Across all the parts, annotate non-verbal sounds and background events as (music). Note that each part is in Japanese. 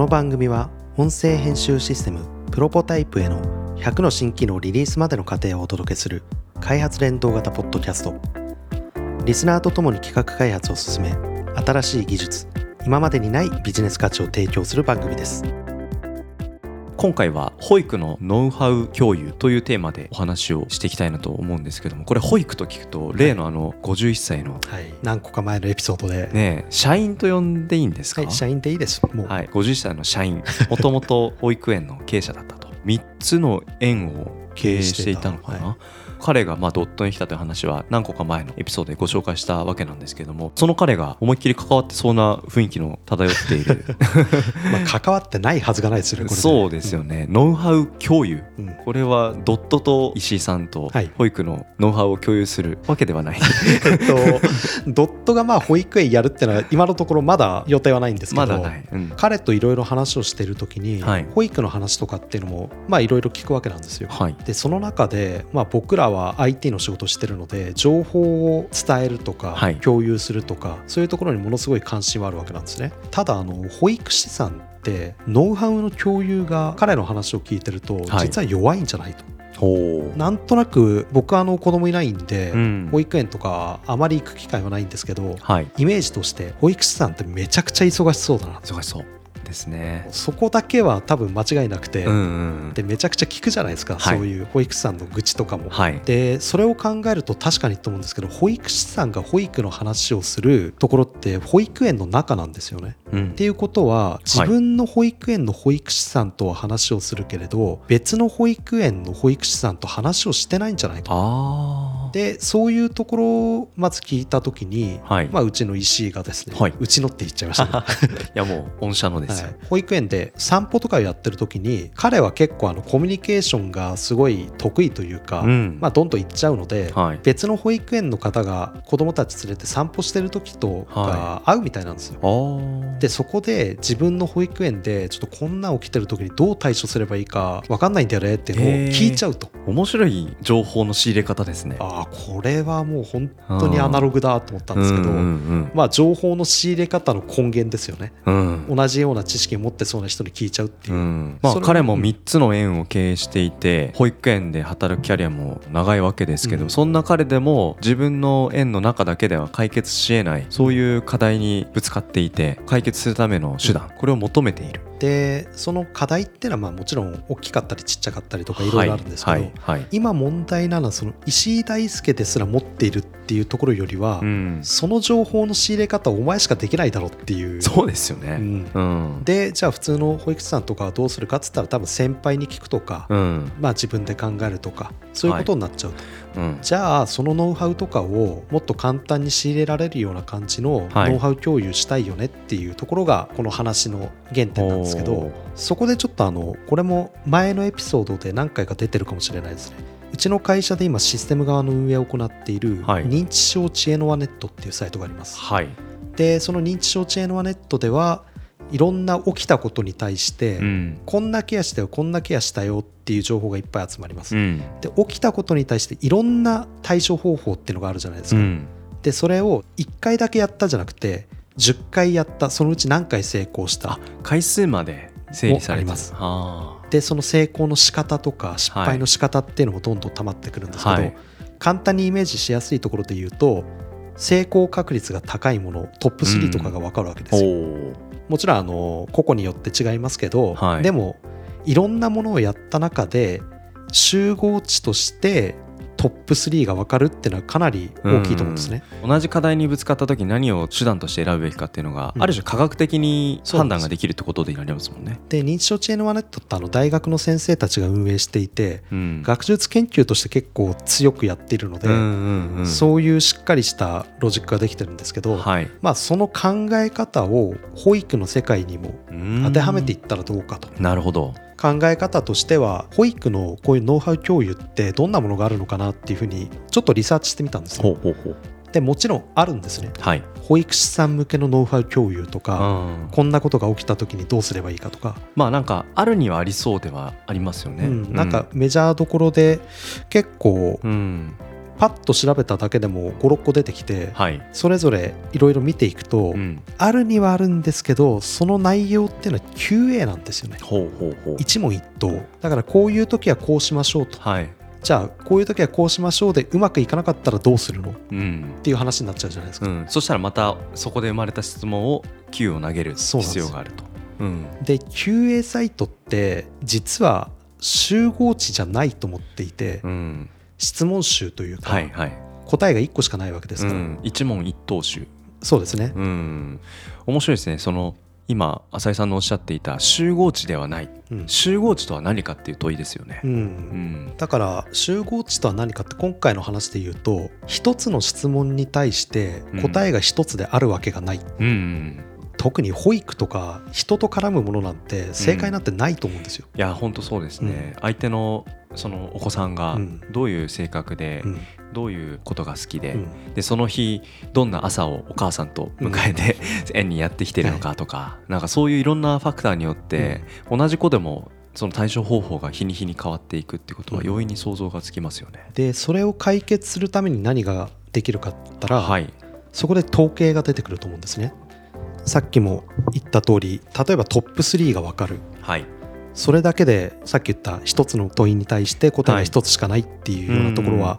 この番組は音声編集システムプロポタイプへの100の新機能リリースまでの過程をお届けする開発連動型ポッドキャスト。リスナーとともに企画開発を進め新しい技術今までにないビジネス価値を提供する番組です。今回は保育のノウハウ共有というテーマでお話をしていきたいなと思うんですけどもこれ保育と聞くと例のあの51歳のはい。何個か前のエピソードで、ね社員と呼んでいいんですか？はい、社員でいいです。もう、はい、50歳の社員。もともと保育園の経営者だったと。3つの園を経営していたのかな、は彼がまあドットに来たという話は何個か前のエピソードでご紹介したわけなんですけどもその彼が思いっきり関わってそうな雰囲気の漂っている。(laughs) まあ、関わってないはずがないですよねこれねそうですよね、ノウハウ共有。うん。う (laughs) んこれはドットと石井さんとはい。保育のノウハウを共有するわけではない。えっとドットがまあ保育園やるってのは今のところまだ予定はないんですけどまだない、うん。彼といろいろ話をしている時に、はい。保育の話とかっていうのもまあいろいろ聞くわけなんですよ。はい。でその中で、まあ、僕らは IT の仕事をしてるので情報を伝えるとか、はい。共有するとかそういうところにものすごい関心はあるわけなんですね。ただあの保育士さんってノウハウの共有が彼の話を聞いてると、はい。実は弱いんじゃないと。ほなんとなく僕はあの子供いないんで、うん。保育園とかあまり行く機会はないんですけどはい。イメージとして保育士さんってめちゃくちゃ忙しそうだな。忙しそうですね。そこだけは多分間違いなくて、うんうんでめちゃくちゃ聞くじゃないですか、はい。そういう保育士さんの愚痴とかも。はい。でそれを考えると確かにと思うんですけど保育士さんが保育の話をするところって保育園の中なんですよね。うん。っていうことは自分の保育園の保育士さんとは話をするけれど別の保育園の保育士さんと話をしてないんじゃないか。ああでそういうところをまず聞いた時に、はい。まあ、うちの石井がですね、はい。うちのって言っちゃいました。け (laughs) どいやもう御社のですよ、はい、保育園で散歩とかをやってる時に彼は結構あのコミュニケーションがすごい得意というか、うん。まあ、どんどん行っちゃうので、はい。別の保育園の方が子供たち連れて散歩してる時とはか会うみたいなんですよ。でそこで自分の保育園でちょっとこんなん起きてる時にどう対処すればいいか分かんないんだよねっていうのを聞いちゃうと。面白い情報の仕入れ方ですね。ああこれはもう本当にアナログだと思ったんですけど、うんうんまあ情報の仕入れ方の根源ですよね。うん。うん同じような知識を持ってそうな人に聞いちゃうっていう、うん。まあ、彼も3つの園を経営していて保育園で働くキャリアも長いわけですけど、うん。そんな彼でも自分の園の中だけでは解決しえないそういう課題にぶつかっていて解決するための手段これを求めているでその課題っていうのはまあもちろん大きかったりちっちゃかったりとかいろいろあるんですけど、はいはい。はい今問題なのはその石井大輔ですら持っているっていうところよりは、うん、その情報の仕入れ方をお前しかできないだろうっていう。そうですよね。うん。うん。でじゃあ普通の保育士さんとかはどうするかっつったら多分先輩に聞くとか、うん。まあ自分で考えるとかそういうことになっちゃうと、うん。じゃあそのノウハウとかをもっと簡単に仕入れられるような感じのはい。ノウハウ共有したいよねっていうところがこの話の原点なんですけどそこでちょっとあのこれも前のエピソードで何回か出てるかもしれないですね。うちの会社で今システム側の運営を行っているはい。認知症知恵の輪ネットっていうサイトがあります。はい。でその認知症知恵の輪ネットではいろんな起きたことに対して、うん。こんなケアしたよこんなケアしたよっていう情報がいっぱい集まります、うん。で起きたことに対していろんな対処方法っていうのがあるじゃないですか、うん。でそれを1回だけやったじゃなくて10回やったそのうち何回成功した回数まで整理されます。あでその成功の仕方とか失敗の仕方っていうのもどんどん溜まってくるんですけど、はい。簡単にイメージしやすいところで言うと成功確率が高いものトップ3とかが分かるわけでーすよ、おーもちろんあの個々によって違いますけど、はい。でもいろんなものをやった中で集合値としてトップ3が分かるっていうのはかなり大きいと思うんですね。同じ課題にぶつかった時何を手段として選ぶべきかっていうのが、うん。ある種科学的に判断ができるってことでになりますもんね。で認知症知恵のワネットってあの大学の先生たちが運営していてうん。学術研究として結構強くやっているので、うんうんうん、そういうしっかりしたロジックができてるんですけど、はい、まあ、その考え方を保育の世界にも当てはめていっったらどうかと。なるほど。考え方としては保育のこういうノウハウ共有ってどんなものがあるのかなっていうふうにちょっとリサーチしてみたんですよ。ほうほうほう。でもちろんあるんですね。はい。保育士さん向けのノウハウ共有とうか、ん、こんなことが起きた時にどうすればいいかとか、まあなんかあるにはありそうではありますよね。うん。なんかメジャーどころで結構うん、パッと調べただけでも56個出てきてはい。それぞれいろいろ見ていくと、うん。あるにはあるんですけどその内容っていうのは QA なんですよね。ほ一問一答。だからこういう時はこうしましょうと。はい。じゃあこういう時はこうしましょうでうまくいかなかったらどうするの？っうん。ていう話になっちゃうじゃないですか、うん、そしたらまたそこで生まれた質問を Q を投げる必要があると。うんで QA サイトって実は集合値じゃないと思っていて、うん、質問集というか、はいはい。答えが1個しかないわけですから、うん、一問一答集。そうですね、うん、面白いですね。その今浅井さんのおっしゃっていた集合値ではない。うん集合値とは何かっていう問いですよねう。んうん、だから集合値とは何かって今回の話で言うと一つの質問に対して答えが一つであるわけがない、うん、うん。特に保育とか人と絡むものなんて正解なんてないと思うんですよ。いや本当そうですね。相手のそのお子さんがうん。どういう性格で、うん。どういうことが好きで、うん。でその日どんな朝をお母さんと迎えて、(laughs) 園にやってきてるのかとか、なんかそういういろんなファクターによって、同じ子でもその対処方法が日に日に変わっていくっていうことはうん。容易に想像がつきますよね。でそれを解決するために何ができるかったら、はい、そこで統計が出てくると思うんですね。さっきも言った通り例えばトップ3が分かる。はい、それだけでさっき言った一つの問いに対して答えが一つしかないっていうようなところは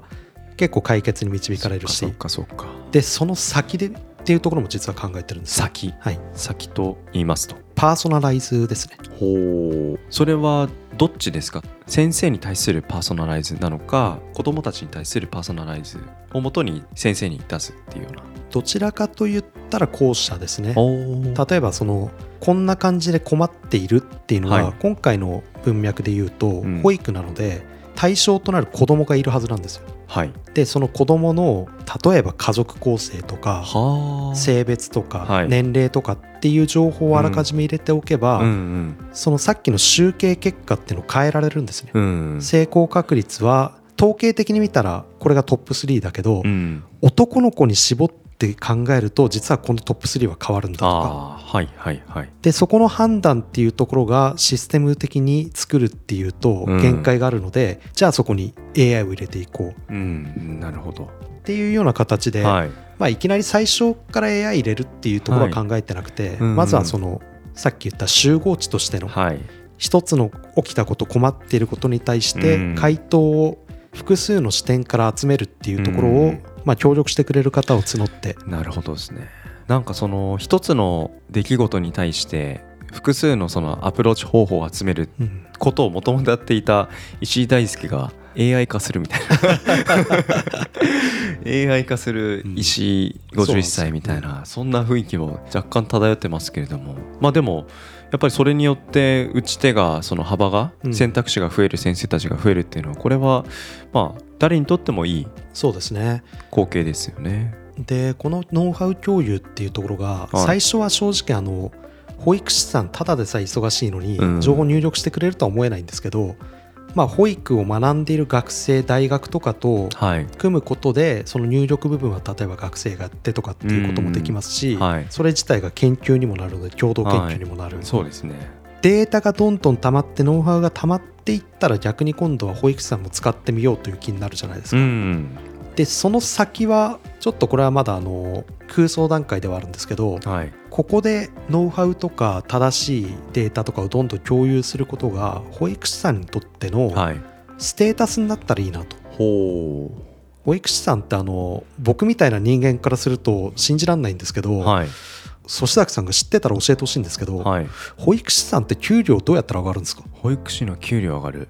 結構解決に導かれるし。そ。でその先でっていうところも実は考えてるんです。よ先。はい。先と言いますと。パーソナライズですね。ほう。それはどっちですか？先生に対するパーソナライズなのか子供たちに対するパーソナライズをもとに先生に出すっていうような。どちらかと言ったら後者ですね。お例えばそのこんな感じで困っているっていうのは、はい。今回の文脈で言うと、ん。保育なので対象となる子供がいるはずなんですよ。はい。でその子供の例えば家族構成とかはあ。性別とかはい。年齢とかっていう情報をあらかじめ入れておけば、うんうん。そのさっきの集計結果っていうのを変えられるんですね、うん。成功確率は統計的に見たらこれがトップ3だけど、うん、男の子に絞って考えると実はこのトップ3は変わるんだとか。はいはいはい。でそこの判断っていうところがシステム的に作るっていうとうん。限界があるので、じゃあそこに AI を入れていこう。うんなるほど、っていうような形で、はい。まあ、いきなり最初から AI 入れるっていうところは考えてなくて、うん。まずはそのさっき言った集合値としてのはい。一つの起きたこと困っていることに対してうん。回答を複数の視点から集めるっていうところを、うんまあ、協力してくれる方を募って。なるほどですね。なんかその一つの出来事に対して複数のそのアプローチ方法を集めるうん。ことをもともとやっていた石井大輔が AI 化するみたいな。(laughs) AI 化する石井51歳みたいなそんな雰囲気も若干漂ってますけれども。まあでもやっぱりそれによって打ち手がその幅がうん。選択肢が増える先生たちが増えるっていうのはこれはまあ誰にとってもいいそうですね。光景ですよね。でこのノウハウ共有っていうところがはい。最初は正直あの保育士さんただでさえ忙しいのにうん。情報入力してくれるとは思えないんですけど、まあ、保育を学んでいる学生大学とかとはい組むことでその入力部分は例えば学生がやってとかっていうこともできますし、はいそれ自体が研究にもなるので共同研究にもなる、そうですね。データがどんどん溜まってノウハウが溜まっていったら逆に今度は保育士さんも使ってみようという気になるじゃないですうか。んでその先はちょっとこれはまだあの空想段階ではあるんですけどはいここでノウハウとか正しいデータとかをどんどん共有することが保育士さんにとってのはい。ステータスになったらいいなと。ほ保育士さんってあの僕みたいな人間からすると信じられないんですけど、うはい粗志崎さんが知ってたら教えてほしいんですけど、はい。保育士さんって給料どうやったら上がるんですか？保育士の給料上がる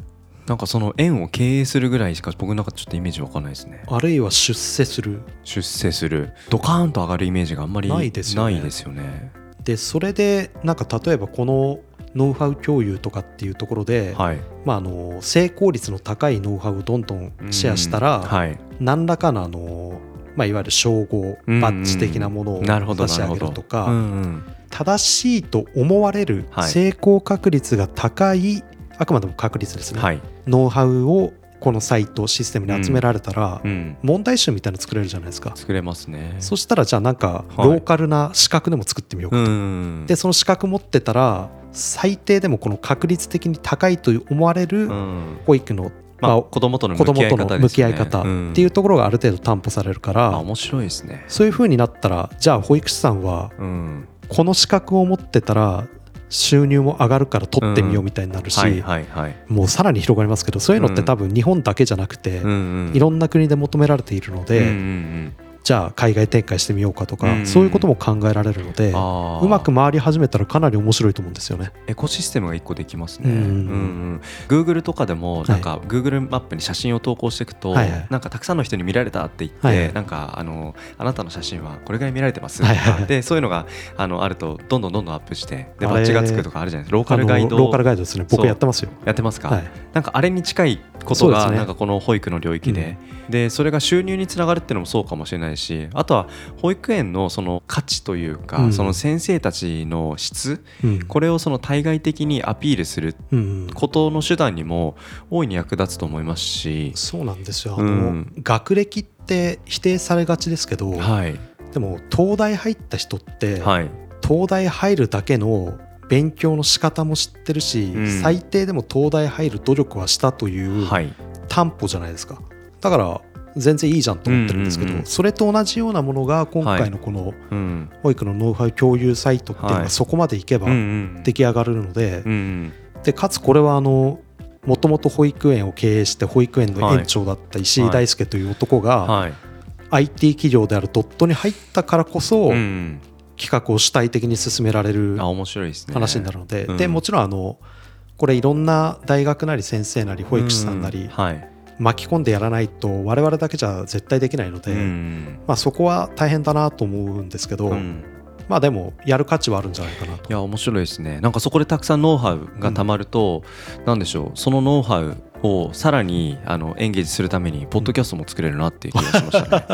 なんかその園を経営するぐらいしか僕なんかちょっとイメージわかんないですね。あるいは出世する。出世する。ドカーンと上がるイメージがあんまりないですよね。ないですよね。でそれでなんか例えばこのノウハウ共有とかっていうところで、はい。まあ、あの成功率の高いノウハウをどんどんシェアしたら、うん。はい。何らかのあの、まあ、いわゆる称号うんバッジ的なものを差し上げるとか、うんうん。正しいと思われるはい。成功確率が高い、あくまでも確率ですね、はい。ノウハウをこのサイトシステムに集められたら、うん。問題集みたいなの作れるじゃないですか、作れますね。そしたらじゃあなんかはいローカルな資格でも作ってみようかうと、んでその資格持ってたら最低でもこの確率的に高いと思われるうん。保育のまあ、まあ子供との子向き合供との向い方ねき合い方っていううところがある程度担保されるから面白いですね。そういう風になったらじゃあ保育士さんはうん。この資格を持ってたら収入も上がるから取ってみようみたいになるし、もうさらに広がりますけどそういうのって多分日本だけじゃなくて、いろんな国で求められているので、じゃあ海外展開してみようかとか、うん。そういうことも考えられるので、うまく回り始めたらかなり面白いと思うんですよね。エコシステムが一個できますね。ううんんうん、Google とかでもなんか Google マップに写真を投稿していくと、はいはい。なんかたくさんの人に見られたって言って、はいはい。なんかあのあなたの写真はこれぐらい見られてます。とか、はいでそういうのがあのあるとどんどんどんどんアップしてでバッチがつくとかあるじゃないですか。ローカルガイド。ローカルガイドですね。僕やってますよ。やってますか、はい、なんかあれに近いことが、ね。なんかこの保育の領域で、でそれが収入につながるっていうのもそうかもしれないしあとは保育園のその価値というか、うん。その先生たちの質うん。これをその対外的にアピールするうん。ことの手段にも大いに役立つと思いますし、そうなんですよ。うん。学歴って否定されがちですけど、はい。でも東大入った人って、はい。東大入るだけの勉強の仕方も知ってるし、うん。最低でも東大入る努力はしたというはい。担保じゃないですか。だから全然いいじゃんと思ってるんですけど、うんうんうん。それと同じようなものが今回のこのうん。保育のノウハウ共有サイトっていうのはい。がそこまでいけば出来上がるので,、でかつこれはあのもともと保育園を経営して保育園の園長だった石井大輔という男がはい。IT 企業であるドットに入ったからこそ企画を主体的に進められる話になるので、うん。でもちろんあのこれいろんな大学なり先生なり保育士さんなり巻き込んでやらないと我々だけじゃ絶対できないので、うん。まあ、そこは大変だなと思うんですけど、うん。まあでもやる価値はあるんじゃないかなと。い。や面白いですね。なんかそこでたくさんノウハウがたまると、なんでしょう。そのノウハウをさらにあのエンゲージするためにポッドキャストも作れるなっていう気がしましたね。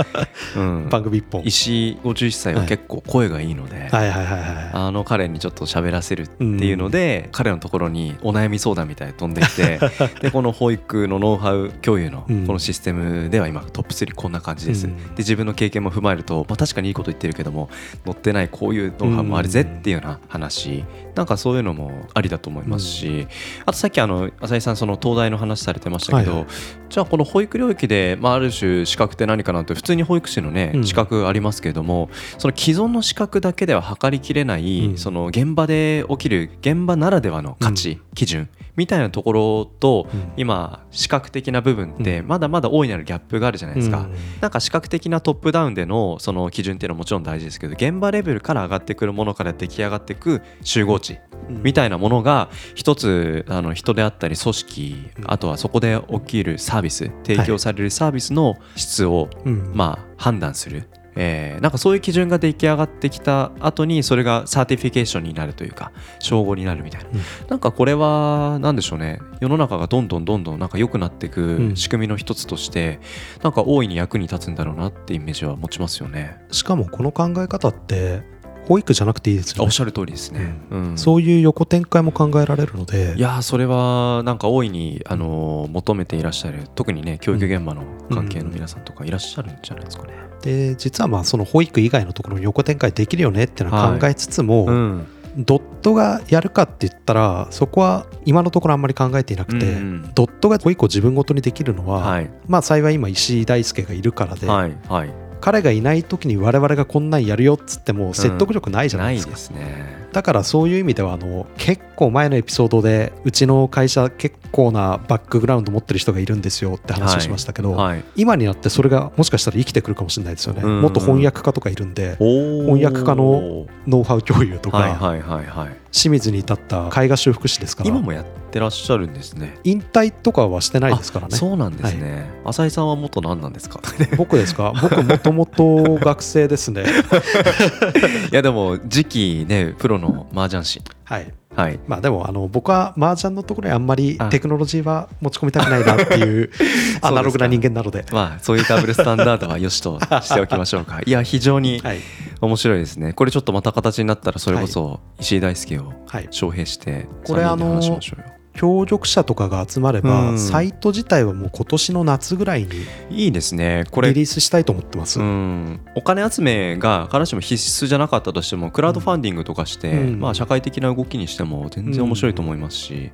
(laughs) うん、番組一本。石井51歳は結構声がいいので、はいはいはいはあの彼にちょっと喋らせるっていうので、彼のところにお悩み相談みたいに飛んできて (laughs) でこの保育のノウハウ共有のうん。このシステムでは今トップ3こんな感じです、うん。で自分の経験も踏まえると、まあ、確かにいいこと言ってるけども載ってないこういうノウハウもあるぜっていうような話、なんかそういうのもありだと思いますし、あとさっきあの浅井さんその東大の話されてましたけど、はいはい。じゃあこの保育領域で、まあ、ある種資格って何かなんて普通に保育士のね、うん。資格ありますけれどもその既存の資格だけでは測りきれない、うん。その現場で起きる現場ならではの価値、基準みたいなところと、うん。今視覚的な部分ってうん。まだまだ大いなるギャップがあるじゃないですか。うん。なんか視覚的なトップダウンでのその基準っていうのはもちろん大事ですけど現場レベルから上がってくるものから出来上がっていく集合知うん。みたいなものが一つあの人であったり組織うん。あとはそこで起きるサービス提供されるサービスの質をうん。まあ判断する。えーなんかそういう基準が出来上がってきた後にそれが certification になるというか称号になるみたいな、うん。なんかこれは何でしょうね。世の中がどんどんどんどんなんか良くなっていうん。く仕組みの一つとして、なんか大いに役に立つんだろうなってイメージは持ちますよね。しかもこの考え方って保育じゃなくていいですよね。あおっしゃる通りですね。うん。そういう横展開も考えられるので。いやーそれはなんか大いに、あのー求めていらっしゃる。特にね教育現場の関係の皆さんとかいらっしゃるんじゃないですかね。で実はまあその保育以外のところに横展開できるよねっていうのは考えつつも、うん。ドットがやるかって言ったらそこは今のところあんまり考えていなくて、うん。ドットが保育を自分ごとにできるのは、はい。まあ幸い今石井大輔がいるからで、はいはい彼がいない時に我々がこんなんやるよっつっても説得力ないじゃないですか、ですね。だからそういう意味ではあの結構前のエピソードでうちの会社結構なバックグラウンド持ってる人がいるんですよって話をしましたけど、はい、今になってそれがもしかしたら生きてくるかもしれないですよね、うん。元翻訳家とかいるんで翻翻訳家のノウハウ共有とか、はいはいはいはい。清水に至った絵画修復師ですから。今もやってらっしゃるんですね。引退とかはしてないですからね。そうなんですね。浅井さんは元何なんですか？(laughs) 僕ですか？僕もともと学生ですね。(laughs) いやでも次期ねプロの麻雀師。はい。はい。まあでもあの僕は麻雀のところにあんまりあ。テクノロジーは持ち込みたくないなっていう (laughs) アナログな人間なので。まあそういうダブルスタンダードはよしとしておきましょうか。いや非常にはい。面白いですね。これちょっとまた形になったらそれこそ石井大輔をはい。招聘してこれ三人で話しましょうよ協力者とかが集まれば、うん。サイト自体はもう今年の夏ぐらいにいいですね。これリリースしたいと思ってます。うん、お金集めが必ずしも必須じゃなかったとしてもクラウドファンディングとかして、うん。まあ、社会的な動きにしても全然面白いと思いますし、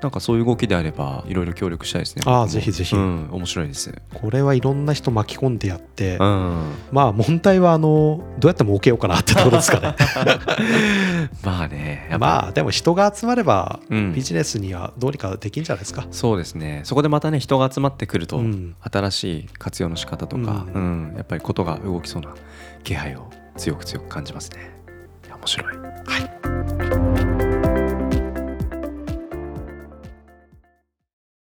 なんかそういう動きであればいろいろ協力したいですね。ああぜひぜひ。うん、面白いです。これはいろんな人巻き込んでやって、うん、まあ問題はあのどうやって儲けようかなってところですかね。(laughs) まあねまあでも人が集まればうん。ビジネスにはどうにかできんじゃないですか？そうですねそこでまたね人が集まってくると、うん新しい活用の仕方とか、ううんやっぱりことが動きそうな気配を強く強く感じますね。面白い。はい